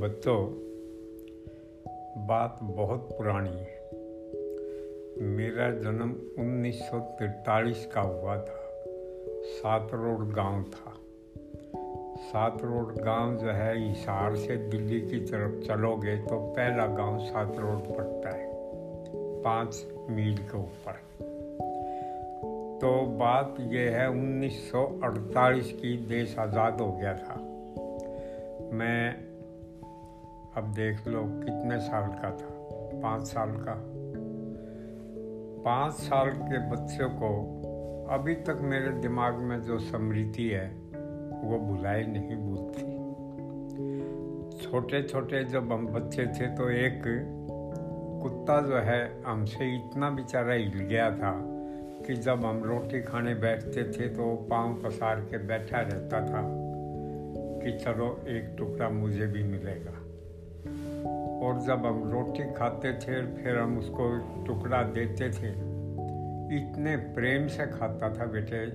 बच्चों, बात बहुत पुरानी है। मेरा जन्म 1943 का हुआ था। सात रोड गाँव था। सात रोड गाँव जो है, हिसार से दिल्ली की तरफ़ चलोगे तो पहला गाँव सात रोड पड़ता है, पाँच मील के ऊपर। तो बात यह है 1948 की देश आज़ाद हो गया था। मैं अब देख लो कितने साल का था। पाँच साल का। पाँच साल के बच्चों को अभी तक मेरे दिमाग में जो स्मृति है, वो भुलाई नहीं भूलती छोटे छोटे जब हम बच्चे थे तो एक कुत्ता जो है, हमसे इतना बेचारा हिल गया था कि जब हम रोटी खाने बैठते थे तो पाँव पसार के बैठा रहता था कि चलो एक टुकड़ा मुझे भी मिलेगा। और जब हम रोटी खाते थे, फिर हम उसको टुकड़ा देते थे। इतने प्रेम से खाता था बेटे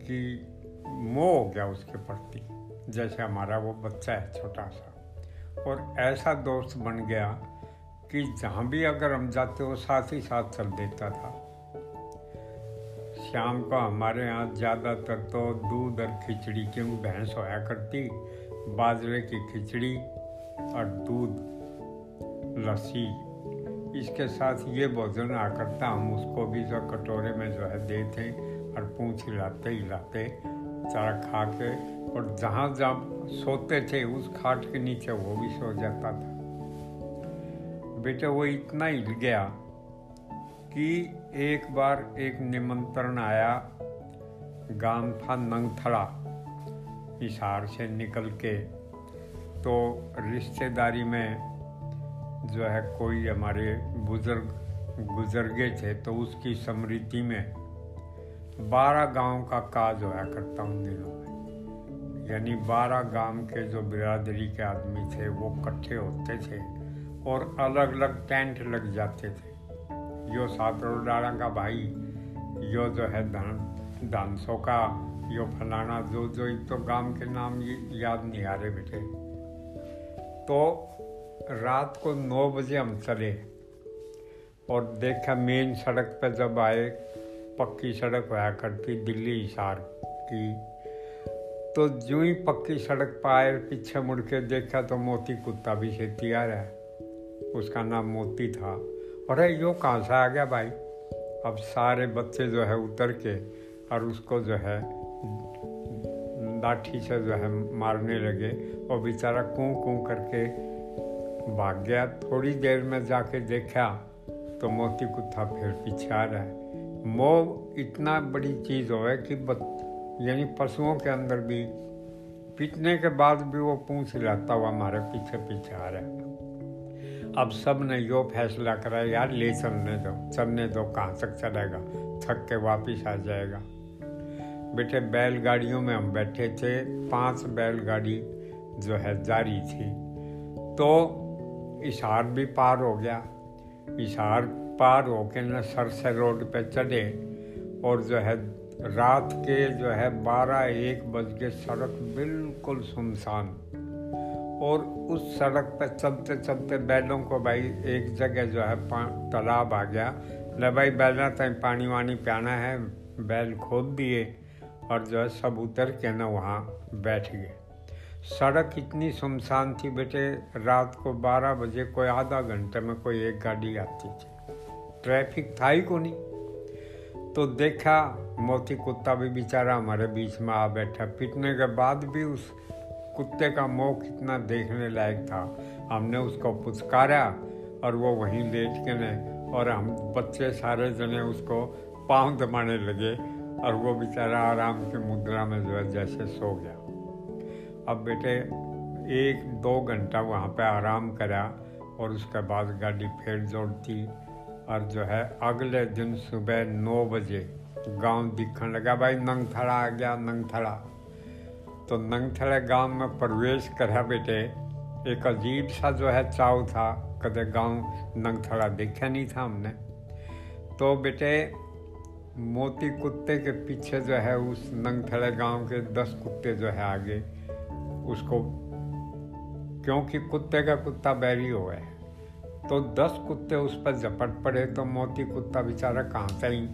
कि मोह हो गया उसके प्रति, जैसे हमारा वो बच्चा है छोटा सा। और ऐसा दोस्त बन गया कि जहाँ भी अगर हम जाते हो साथ ही साथ चल देता था। शाम को हमारे यहाँ ज़्यादातर तो दूध और खिचड़ी क्यों भैंस होया करती, बाजरे की खिचड़ी और दूध, लस्सी, इसके साथ ये भोजन करता हम उसको भी जो कटोरे में जो है देते और पूछ हिलाते हिलाते, चारा खा के और जहाँ जहाँ सोते थे उस खाट के नीचे वो भी सो जाता था। बेटे वो इतना हिल गया कि एक बार एक निमंत्रण आया गाँव था नंगथड़ा, हिसार से निकल के। तो रिश्तेदारी में जो है कोई हमारे बुज़ुर्ग गुजर गए थे तो उसकी स्मृति में बारह गाँव का काज होया करता उन दिनों में। यानी बारह गाँव के जो बिरादरी के आदमी थे, वो इकट्ठे होते थे और अलग अलग टेंट लग जाते थे। यो सात का भाई, यो जो है धन डांसों का, यो फलाना जो जो एक तो गाँव के नाम याद नहीं आ रहे बेटे। तो रात को नौ बजे हम चले और देखा मेन सड़क पर जब आए, पक्की सड़क हुआ करती, दिल्ली हिसार की। तो जो ही पक्की सड़क पर आए, पीछे मुड़ के देखा तो मोती कुत्ता भी खेती आ रहा है। उसका नाम मोती था। अरे यो कहाँ से आ गया भाई? अब सारे बच्चे जो है उतर के और उसको जो है लाठी से जो है मारने लगे और बेचारा कूँ कूँ करके भाग गया। थोड़ी देर में जाके देखा तो मोती कुत्ता फिर पीछे आ रहा है। मोह इतना बड़ी चीज़ हो है कि यानी पशुओं के अंदर भी पीटने के बाद भी वो पूछ लाता हुआ हमारे पीछे पीछे आ रहा है। अब सबने यो फैसला करा, यार ले चलने दो चलने दो, कहाँ तक चलेगा? थक के वापिस आ जाएगा। बेटे बैलगाड़ियों में हम बैठे थे, पाँच बैलगाड़ी जो है जारी थी। तो इशार भी पार हो गया। इशार पार हो होके न सरसे रोड पे चढ़े और जो है रात के जो है बारह एक बज के सड़क बिल्कुल सुनसान। और उस सड़क पे चलते चलते बैलों को भाई एक जगह जो है तालाब आ गया। ले भाई बैलना तक पानी वानी पियाना है, बैल खोद दिए। और जो है सब उतर के ना वहाँ बैठ गए। सड़क इतनी सुनसान थी बेटे, रात को 12 बजे कोई आधा घंटे में कोई एक गाड़ी आती थी। ट्रैफ़िक था ही को नहीं तो देखा, मोती कुत्ता भी बेचारा हमारे बीच में आ बैठा। पिटने के बाद भी उस कुत्ते का मुँह कितना देखने लायक था। हमने उसको पुचकारा और वो वहीं लेट के ने और हम बच्चे सारे जने उसको पाँव दबाने लगे। और वो बेचारा आराम की मुद्रा में जो है जैसे सो गया। अब बेटे, एक दो घंटा वहाँ पे आराम करा और उसके बाद गाड़ी फिर जोड़ती और जो है अगले दिन सुबह नौ बजे गाँव दिखने लगा, भाई, नंगथड़ा आ गया, नंगथड़ा। तो नंगथड़े गाँव में प्रवेश करा बेटे। एक अजीब सा जो है चाव था, कदे गाँव नंगथड़ा देखा नहीं था हमने। तो बेटे मोती कुत्ते के पीछे जो है उस नंगथड़े गाँव के दस कुत्ते जो है आगे, उसको, क्योंकि कुत्ते का कुत्ता बैरी हो है तो दस कुत्ते उस पर झपट पड़े तो मोती कुत्ता बेचारा कहाँ से ही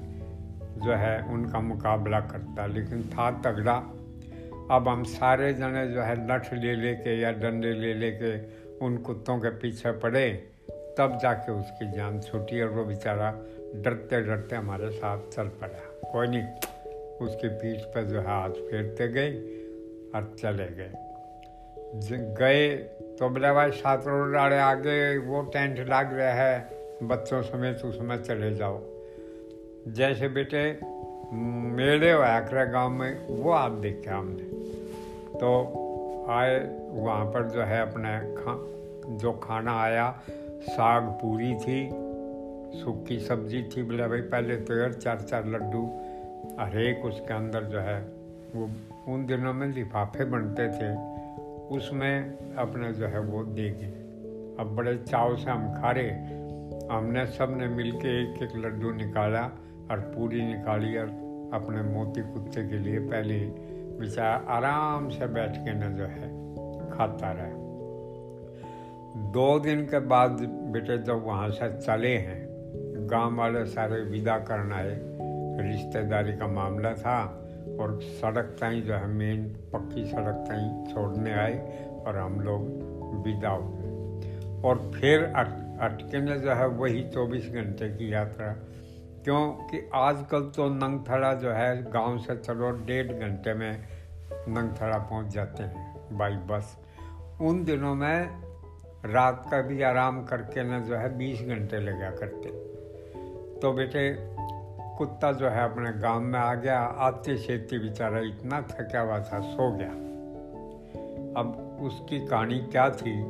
जो है उनका मुकाबला करता, लेकिन था तगड़ा। अब हम सारे जने जो है नठ ले लेके या डंडे ले लेके उन कुत्तों के पीछे पड़े, तब जाके उसकी जान छूटी और वो बेचारा डरते डरते हमारे साथ चल पड़ा। कोई नहीं, उसकी पीठ पर जो है हाथ फेरते गए और चले गए। गए तो बोले, भाई सात रोड आड़े आगे, वो टेंट लग रहा है, बच्चों समेत उसमें चले जाओ। जैसे बेटे, मेले आकरा गाँव में, वो आप देखे हमने। तो आए, वहाँ पर जो है अपने खा, जो खाना आया, साग पूरी थी सूखी सब्ज़ी थी बोले, भाई, पहले तो यार चार चार लड्डू। हर एक उसके अंदर जो है, वो उन दिनों में लिफाफे बनते थे। उसमें अपने जो है, वो देंगे अब बड़े चाव से हम खा रहे। हमने सबने मिल के एक एक लड्डू निकाला और पूरी निकाली और अपने मोती कुत्ते के लिए पहले बेचारा आराम से बैठ के न जो है, खाता रहा। दो दिन के बाद बेटे जब वहाँ से चले हैं गाँव वाले सारे विदा करना है। रिश्तेदारी का मामला था और सड़क तई जो है मेन पक्की सड़क तई छोड़ने आए और हम लोग विदा हो गए। और फिर अट, अटके ने जो है, वही चौबीस घंटे की यात्रा। क्योंकि आजकल तो नंगथड़ा जो है, गाँव से चलो, डेढ़ घंटे में नंगथड़ा पहुँच जाते हैं बाई बस। उन दिनों में रात का भी आराम करके न जो है, बीस घंटे लगा करते। तो बेटे, कुत्ता जो है अपने गाँव में आ गया, आते शेती बेचारा इतना थका हुआ था, सो गया। अब उसकी कहानी क्या थी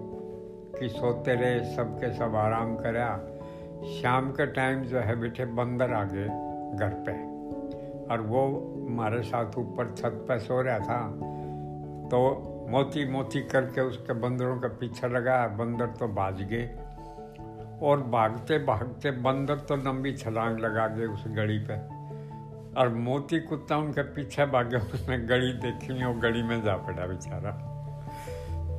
कि सोते रहे, सबके सब आराम करा। शाम के टाइम जो है बेटे, बंदर आ गए घर पे। और वो हमारे साथ ऊपर छत पर सो रहा था। तो मोती मोती करके उसके बंदरों का पीछे लगा, बंदर तो बाज गए। और भागते भागते बंदर तो लंबी छलांग लगा गए उस गड़ी पे। और मोती कुत्ता उनके पीछे भागे, उसने गड़ी देखी वो गड़ी में जा पड़ा बेचारा।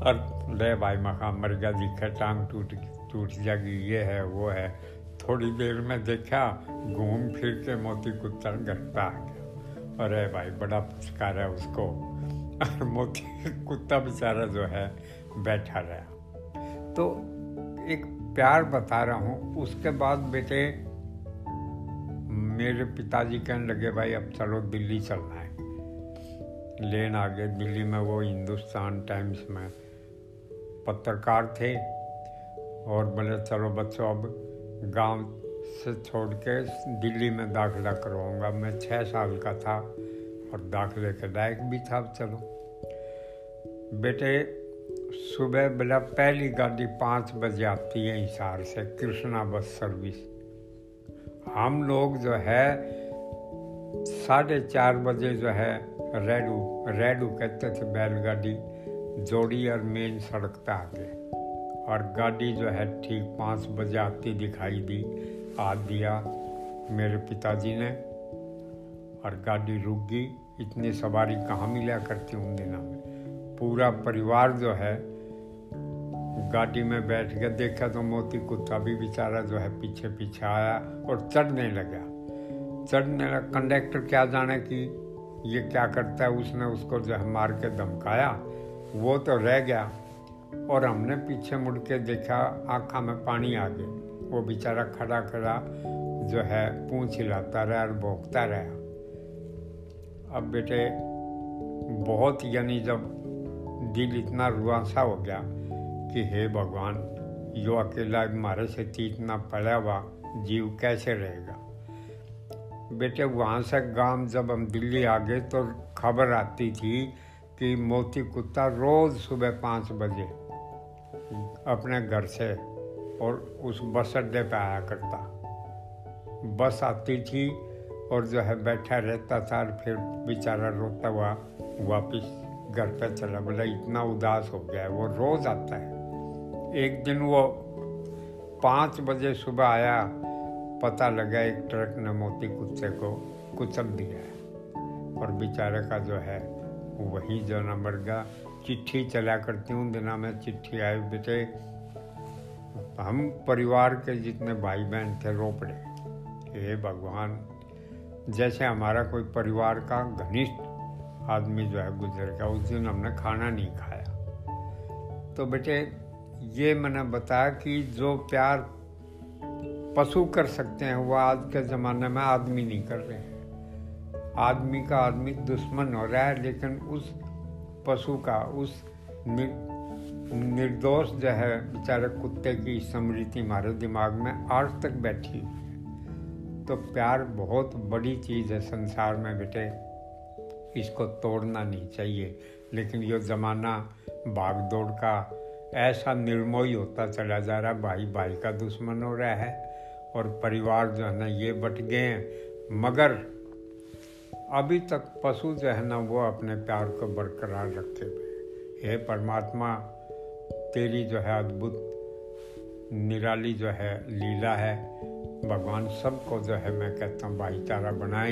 और ले भाई मखा मर गया, दिखे, टांग टूट टूट जाएगी, ये है, वो है। थोड़ी देर में देखा, घूम फिर के मोती कुत्ता घर पे आ गया। अरे भाई, बड़ा पुचकार है उसको। और मोती कुत्ता बेचारा जो है, बैठा रहा। तो एक प्यार बता रहा हूँ। उसके बाद बेटे, मेरे पिताजी कहने लगे, भाई, अब चलो दिल्ली चलना है। लेन आ गए दिल्ली में वो हिंदुस्तान टाइम्स में पत्रकार थे और बोले, चलो बच्चों, अब गाँव से छोड़ के दिल्ली में दाखिला करवाऊँगा। मैं छः साल का था और दाखिले के लायक भी था चलो। बेटे सुबह बेला पहली गाड़ी पाँच बजे आती है हिसार से, कृष्णा बस सर्विस हम लोग जो है, साढ़े चार बजे जो है, रेडू रेडू कहते थे बैलगाड़ी, जोड़ी और मेन सड़क पे आ गए। और गाड़ी जो है ठीक पाँच बजे आती दिखाई दी, आ दिया मेरे पिताजी ने। और गाड़ी रुक गई, इतनी सवारी कहाँ मिला करती उन दिनों में। पूरा परिवार जो है गाड़ी में बैठ के देखा तो मोती कुत्ता भी बेचारा जो है पीछे पीछे आया और चढ़ने लगा। चढ़ने लगा। कंडक्टर क्या जाने कि ये क्या करता है? उसने उसको जो है मार के धमकाया। वो तो रह गया और हमने पीछे मुड़ के देखा, आँखा में पानी आ गया। वो बेचारा खड़ा खड़ा जो है पूछ हिलाता रहा और भोंकता रहा। अब बेटे, बहुत यानी जब दिल इतना रुआसा हो गया कि हे भगवान, यो अकेला मारे से इतना पड़ा हुआ, जीव कैसे रहेगा? बेटे, वहाँ से गाँव जब हम दिल्ली आ गए तो खबर आती थी कि मोती कुत्ता रोज़ सुबह पाँच बजे अपने घर से और उस बस अड्डे पर आया करता। बस आती थी और जो है बैठा रहता था और फिर बेचारा रोता हुआ, वापिस घर पे चला। बोला, इतना उदास हो गया है, वो रोज़ आता है। एक दिन वो पाँच बजे सुबह आया, पता लगा एक ट्रक ने मोती कुत्ते को कुचल दिया है। और बेचारे का जो है, वही जो न मर गया चिट्ठी चला करती हूँ दिना में चिट्ठी आए बेटे हम परिवार के जितने भाई बहन थे रो पड़े हे भगवान, जैसे हमारा कोई परिवार का घनिष्ठ आदमी जो है गुजर गया, उस दिन हमने खाना नहीं खाया। तो बेटे ये मैंने बताया कि जो प्यार पशु कर सकते हैं, वो आज के ज़माने में आदमी नहीं कर रहे हैं। आदमी का आदमी दुश्मन हो रहा है, लेकिन उस पशु का, उस निर्दोष जो है, बेचारे कुत्ते की स्मृति हमारे दिमाग में आज तक बैठी तो प्यार बहुत बड़ी चीज़ है संसार में बेटे। इसको तोड़ना नहीं चाहिए। लेकिन ये ज़माना भाग दौड़ का ऐसा निर्मोही होता चला जा रहा, भाई भाई का दुश्मन हो रहा है और परिवार जो है ना ये बट गए हैं। मगर अभी तक पशु जो है ना वो अपने प्यार को बरकरार रखे हुए हे परमात्मा, तेरी जो है अद्भुत, निराली जो है लीला है, भगवान सबको जो है मैं कहता हूँ भाईचारा बनाए।